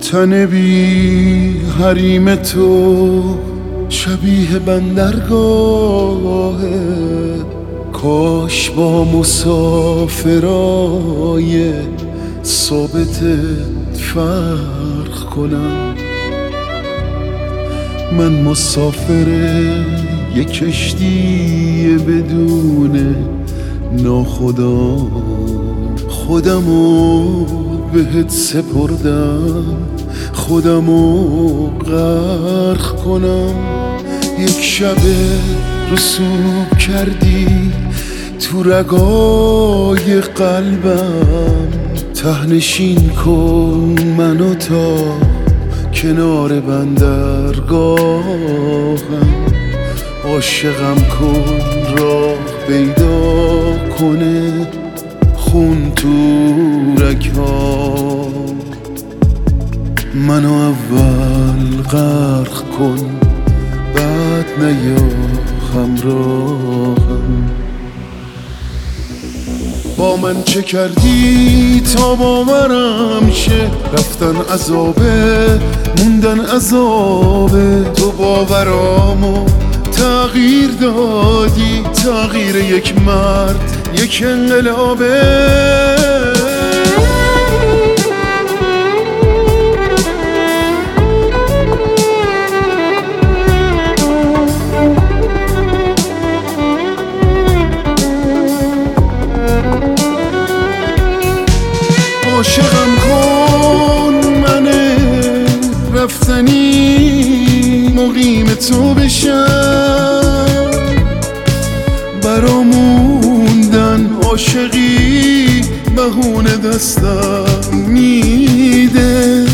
تن بی حریم تو شبیه بندرگاهه کاش با مسافرای ثابت فرق کنم. من مسافر یه کشتی بدون ناخدا خودمو بهت سپردم خودمو غرق کنم. یک شب رسوب کردی تو رگای قلبم. تهنشین کن منو تا کنار بندرگاهم. عاشقم کن راه پیدا کنه. خون تو رکام منو اول غرق کن بعد نیا همراهم با من چه کردی تا باورم شه؟ رفتن عذابه موندن عذابه. تو باورامو تغییر دادی تغییر یک مرد یک انقلابه. عاشقم کن منه رفتنی مقیم تو بشم. عاشقی بهونه دستم میده.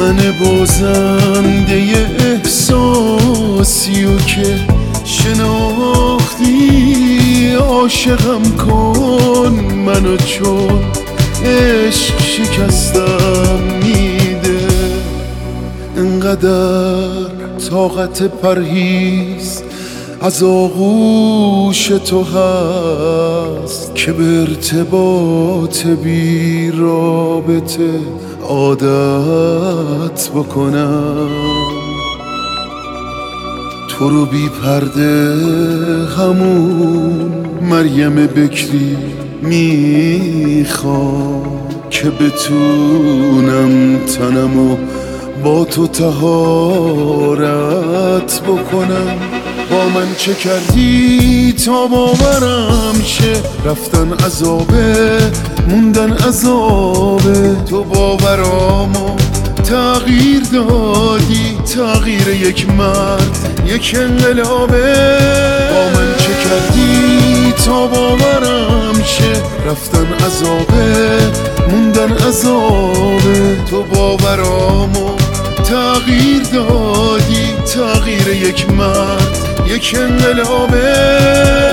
من بازنده احساسی و که شناختی عاشقم کن. منو چون عشق شکستم میده. انقدر طاقت پرهیز از آغوش تو هست که به ارتباط بی رابطه عادت بکنم. تو رو بی پرده همون مریم بکری می‌خوام که بتونم تنمو با تو تهارت بکنم. با من چه کردی؟ تا باورم شه رفتن عذابه موندن عذابه. تو باورامو تغییر دادی تغییر یک مرد یک انقلابه با من چه کردی؟ تا باورم شه رفتن عذابه موندن عذابه. تو باورامو تغییر دادی تغییر یک مرد. کن قلابه